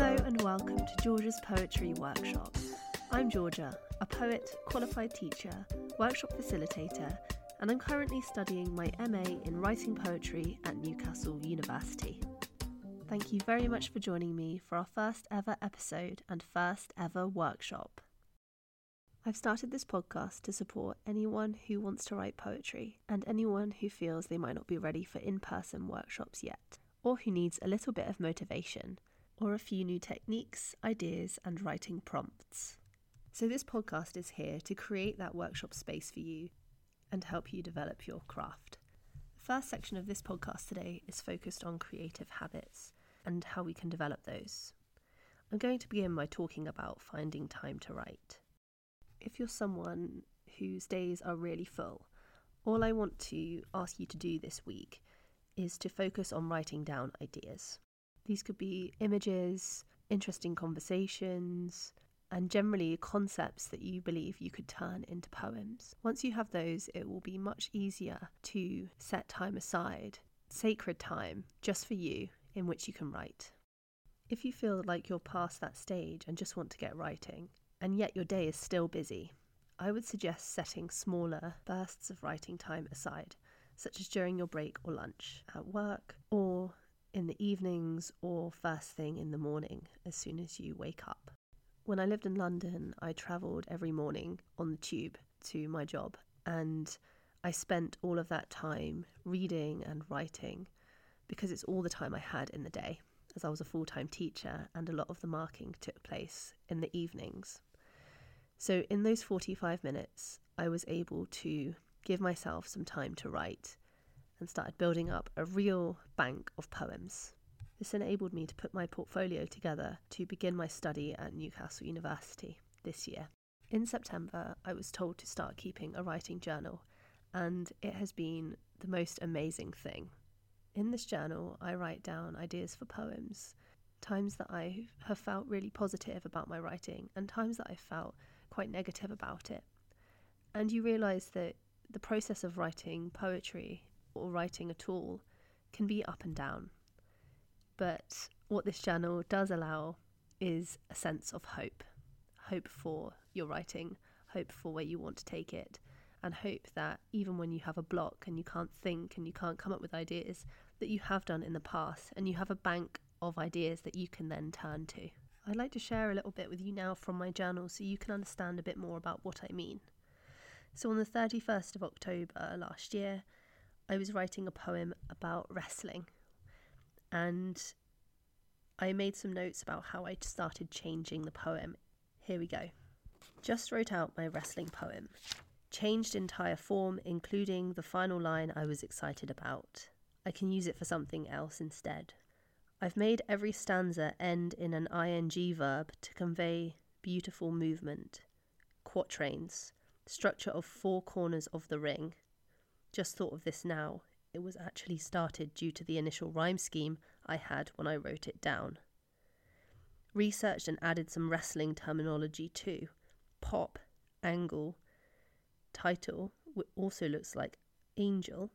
Hello and welcome to Georgia's Poetry Workshop. I'm Georgia, a poet, qualified teacher, workshop facilitator, and I'm currently studying my MA in writing poetry at Newcastle University. Thank you very much for joining me for our first ever episode and first ever workshop. I've started this podcast to support anyone who wants to write poetry and anyone who feels they might not be ready for in person workshops yet, or who needs a little bit of motivation, or a few new techniques, ideas, and writing prompts. So, this podcast is here to create that workshop space for you and help you develop your craft. The first section of this podcast today is focused on creative habits and how we can develop those. I'm going to begin by talking about finding time to write. If you're someone whose days are really full, all I want to ask you to do this week is to focus on writing down ideas. These could be images, interesting conversations, and generally concepts that you believe you could turn into poems. Once you have those, it will be much easier to set time aside, sacred time, just for you, in which you can write. If you feel like you're past that stage and just want to get writing, and yet your day is still busy, I would suggest setting smaller bursts of writing time aside, such as during your break or lunch, at work, or in the evenings, or first thing in the morning as soon as you wake up. When I lived in London, I travelled every morning on the tube to my job, and I spent all of that time reading and writing because it's all the time I had in the day, as I was a full time teacher and a lot of the marking took place in the evenings. So, in those 45 minutes, I was able to give myself some time to write and started building up a real bank of poems. This enabled me to put my portfolio together to begin my study at Newcastle University this year. In September, I was told to start keeping a writing journal, and it has been the most amazing thing. In this journal, I write down ideas for poems, times that I have felt really positive about my writing, and times that I felt quite negative about it. And you realise that the process of writing poetry or writing at all can be up and down. But what this journal does allow is a sense of hope hope for your writing, hope for where you want to take it, and hope that even when you have a block and you can't think and you can't come up with ideas that you have done in the past, and you have a bank of ideas that you can then turn to. I'd like to share a little bit with you now from my journal so you can understand a bit more about what I mean. So, on the 31st of October last year, I was writing a poem about wrestling and I made some notes about how I started changing the poem. Here we go. Just wrote out my wrestling poem. Changed entire form, including the final line I was excited about. I can use it for something else instead. I've made every stanza end in an ing verb to convey beautiful movement. Quatrains, structure of four corners of the ring. Just thought of this now it was actually started due to the initial rhyme scheme I had when I wrote it down. Researched and added some wrestling terminology too. Pop, angle, title also looks like angel,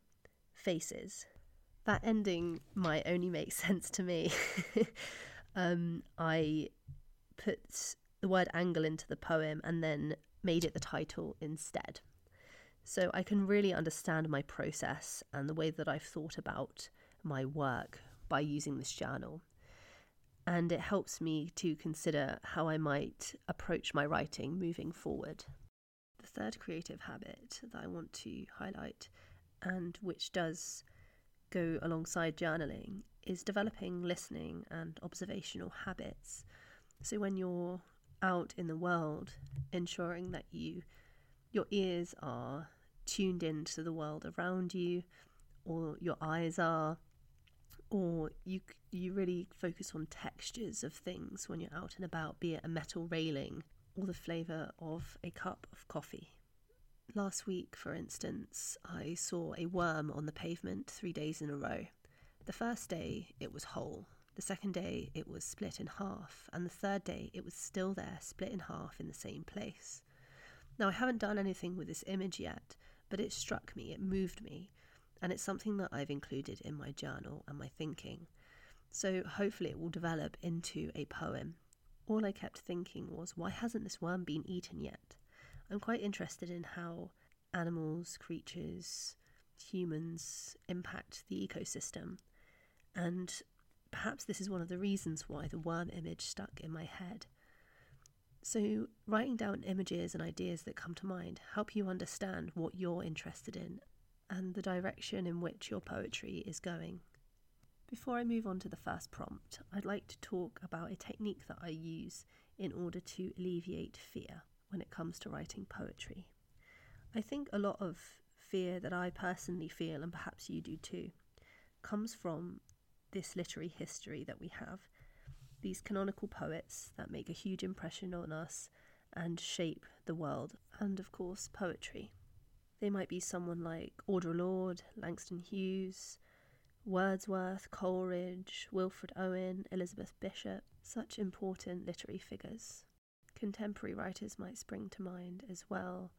faces. That ending might only make sense to me. um, I put the word angle into the poem and then made it the title instead. So I can really understand my process and the way that I've thought about my work by using this journal. And it helps me to consider how I might approach my writing moving forward. The third creative habit that I want to highlight, and which does go alongside journaling, is developing listening and observational habits. So when you're out in the world, ensuring that you your ears are tuned into the world around you, or your eyes are, or you you really focus on textures of things when you're out and about, be it a metal railing or the flavour of a cup of coffee. Last week, for instance, I saw a worm on the pavement three days in a row. The first day, it was whole. The second day, it was split in half. And the third day, it was still there, split in half in the same place. Now, I haven't done anything with this image yet, but it struck me, it moved me, and it's something that I've included in my journal and my thinking. So hopefully it will develop into a poem. All I kept thinking was, why hasn't this worm been eaten yet? I'm quite interested in how animals, creatures, humans impact the ecosystem. And perhaps this is one of the reasons why the worm image stuck in my head. So, writing down images and ideas that come to mind help you understand what you're interested in and the direction in which your poetry is going. Before I move on to the first prompt, I'd like to talk about a technique that I use in order to alleviate fear when it comes to writing poetry. I think a lot of fear that I personally feel, and perhaps you do too, comes from this literary history that we have. These canonical poets that make a huge impression on us and shape the world, and of course, poetry. They might be someone like Audre Lorde, Langston Hughes, Wordsworth, Coleridge, Wilfred Owen, Elizabeth Bishop, such important literary figures. Contemporary writers might spring to mind as well,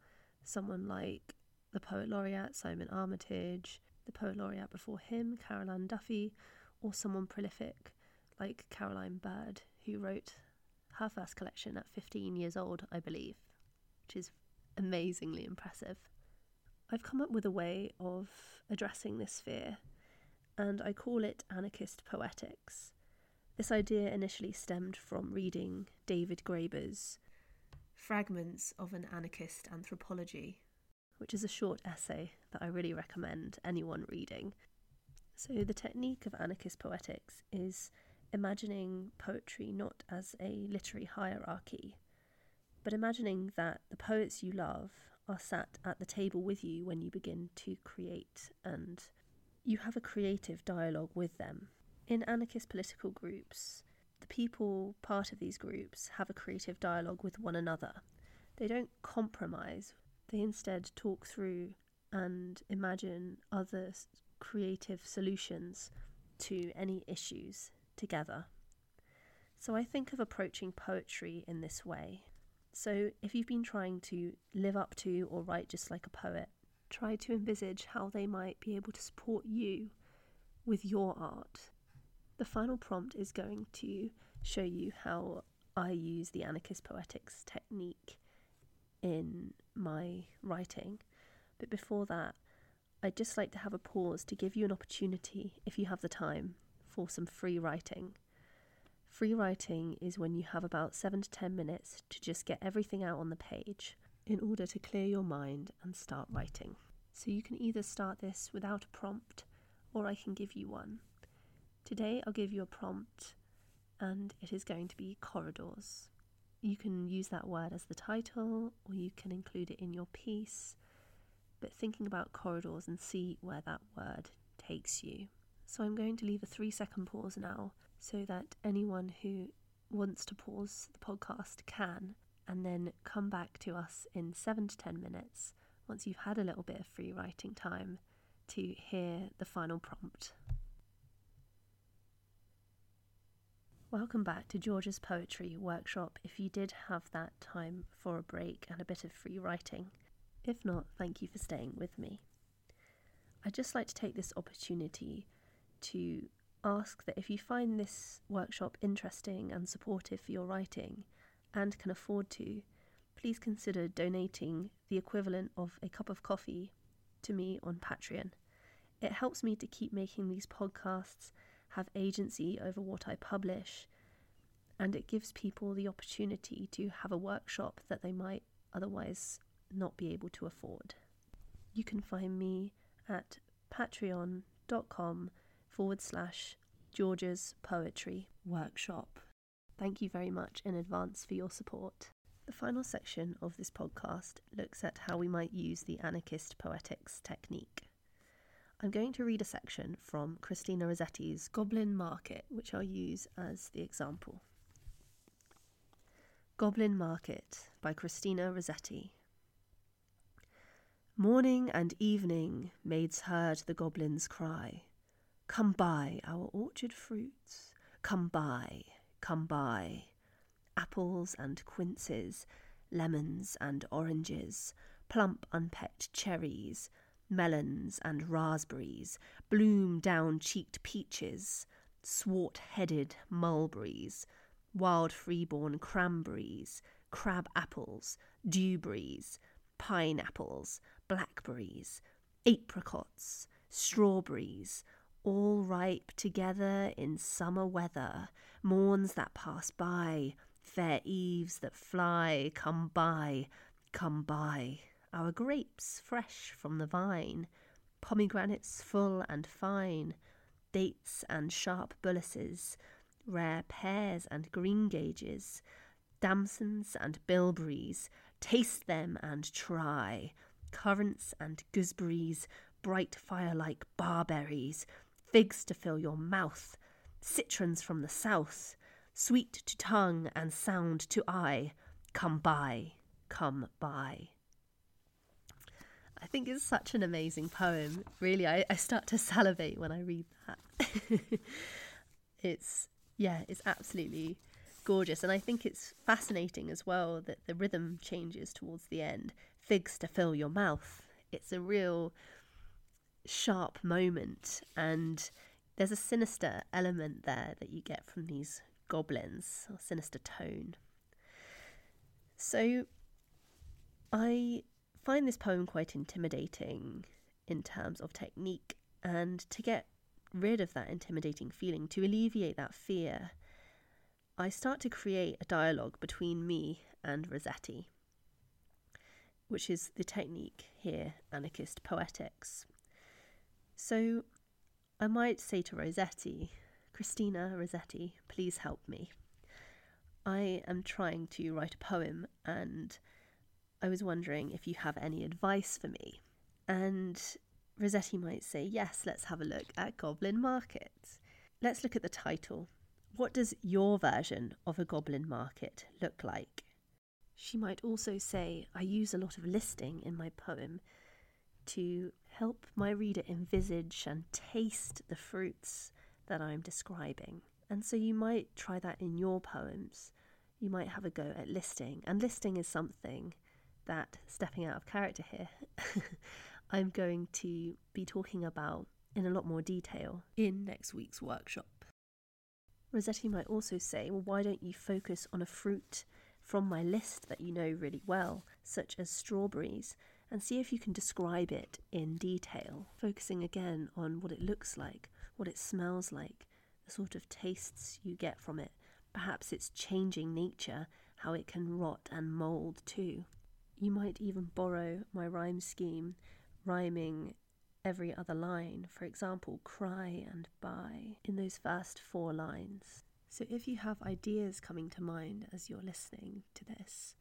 someone like the poet laureate Simon Armitage, the poet laureate before him, Carol Ann Duffy, or someone prolific like Caroline Bird, who wrote her first collection at 15 years old, I believe, which is amazingly impressive. I've come up with a way of addressing this fear, and I call it anarchist poetics. This idea initially stemmed from reading David Graeber's Fragments of an Anarchist Anthropology, which is a short essay that I really recommend anyone reading. So, the technique of anarchist poetics is imagining poetry not as a literary hierarchy, but imagining that the poets you love are sat at the table with you when you begin to create and you have a creative dialogue with them. In anarchist political groups, the people part of these groups have a creative dialogue with one another. They don't compromise, they instead talk through and imagine other creative solutions to any issues together. So I think of approaching poetry in this way. So if you've been trying to live up to or write just like a poet, try to envisage how they might be able to support you with your art. The final prompt is going to show you how I use the anarchist poetics technique in my writing. But before that, I'd just like to have a pause to give you an opportunity, if you have the time, for some free writing. Free writing is when you have about 7 to 10 minutes to just get everything out on the page in order to clear your mind and start writing. So you can either start this without a prompt or I can give you one. Today I'll give you a prompt and it is going to be corridors. You can use that word as the title or you can include it in your piece, but thinking about corridors and see where that word takes you. So I'm going to leave a three second pause now so that anyone who wants to pause the podcast can, and then come back to us in seven to ten minutes once you've had a little bit of free writing time to hear the final prompt. Welcome back to Georgia's Poetry Workshop if you did have that time for a break and a bit of free writing. If not, thank you for staying with me. I'd just like to take this opportunity to ask that if you find this workshop interesting and supportive for your writing and can afford to, please consider donating the equivalent of a cup of coffee to me on Patreon. It helps me to keep making these podcasts have agency over what I publish, and it gives people the opportunity to have a workshop that they might otherwise not be able to afford. You can find me at patreon.com forward slash Georgia's Poetry Workshop. Thank you very much in advance for your support. The final section of this podcast looks at how we might use the anarchist poetics technique. I'm going to read a section from Christina Rossetti's Goblin Market, which I'll use as the example. Goblin Market by Christina Rossetti. Morning and evening maids heard the goblins cry, Come buy our orchard fruits, come buy, come buy. Apples and quinces, lemons and oranges, plump unpecked cherries, melons and raspberries, bloom down cheeked peaches, swart headed mulberries, wild freeborn cranberries, crab apples, dewberries, pineapples, blackberries, apricots, strawberries, all ripe together in summer weather, morns that pass by, fair eves that fly, come buy, come buy, our grapes fresh from the vine, pomegranates full and fine, dates and sharp bullaces, rare pears and greengages, damsons and bilberries, taste them and try, currants and gooseberries, bright fire-like barberries, figs to fill your mouth, citrons from the south, sweet to tongue and sound to eye, come buy, come buy. I think it's such an amazing poem. Really, I, I start to salivate when I read that. it's, yeah, it's absolutely gorgeous. And I think it's fascinating as well that the rhythm changes towards the end. Figs to fill your mouth. It's a real sharp moment. And there's a sinister element there that you get from these goblins, or sinister tone. So I find this poem quite intimidating in terms of technique, and to get rid of that intimidating feeling, to alleviate that fear, I start to create a dialogue between me and Rossetti, which is the technique here, anarchist poetics. So I might say to Rossetti, Christina Rossetti, please help me. I am trying to write a poem and I was wondering if you have any advice for me. And Rossetti might say, Yes, let's have a look at Goblin Market. Let's look at the title. What does your version of a goblin market look like? She might also say, I use a lot of listing in my poem to help my reader envisage and taste the fruits that I'm describing. And so you might try that in your poems. You might have a go at listing. And listing is something that, stepping out of character here, I'm going to be talking about in a lot more detail in next week's workshop. Rossetti might also say, well, why don't you focus on a fruit from my list that you know really well, such as strawberries, and see if you can describe it in detail, focusing again on what it looks like, what it smells like, the sort of tastes you get from it, perhaps its changing nature, how it can rot and mould too. You might even borrow my rhyme scheme, rhyming every other line, for example, cry and buy, in those first four lines. So if you have ideas coming to mind as you're listening to this,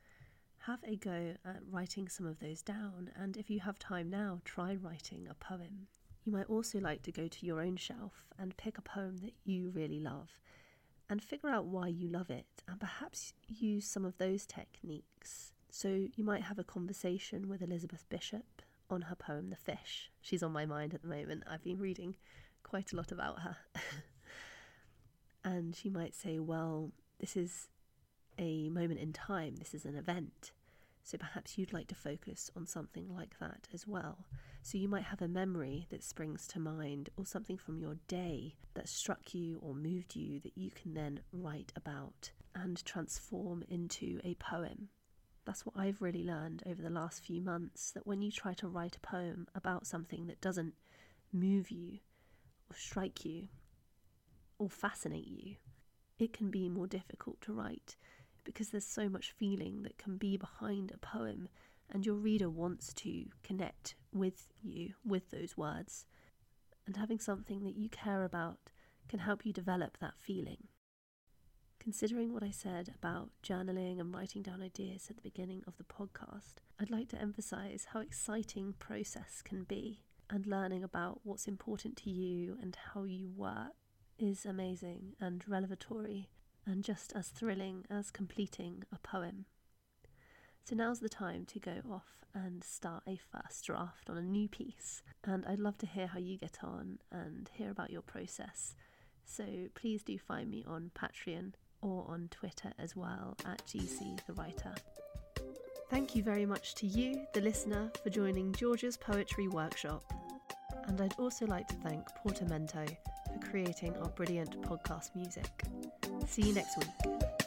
have a go at writing some of those down, and if you have time now, try writing a poem. You might also like to go to your own shelf and pick a poem that you really love and figure out why you love it, and perhaps use some of those techniques so you might have a conversation with Elizabeth Bishop on her poem The Fish. She's on my mind at the moment. I've been reading quite a lot about her. and she might say, Well, this is a moment in time, this is an event. So perhaps you'd like to focus on something like that as well. So you might have a memory that springs to mind or something from your day that struck you or moved you that you can then write about and transform into a poem. That's what I've really learned over the last few months that when you try to write a poem about something that doesn't move you or strike you or fascinate you, it can be more difficult to write because there's so much feeling that can be behind a poem and your reader wants to connect with you with those words. And having something that you care about can help you develop that feeling. Considering what I said about journaling and writing down ideas at the beginning of the podcast, I'd like to emphasize how exciting process can be and learning about what's important to you and how you work is amazing and revelatory and just as thrilling as completing a poem. So now's the time to go off and start a first draft on a new piece. And I'd love to hear how you get on and hear about your process. So please do find me on Patreon or on Twitter as well at GC the Writer. Thank you very much to you, the listener, for joining Georgia's Poetry Workshop. and I'd also like to thank Portamento for creating our brilliant podcast music. See you next week.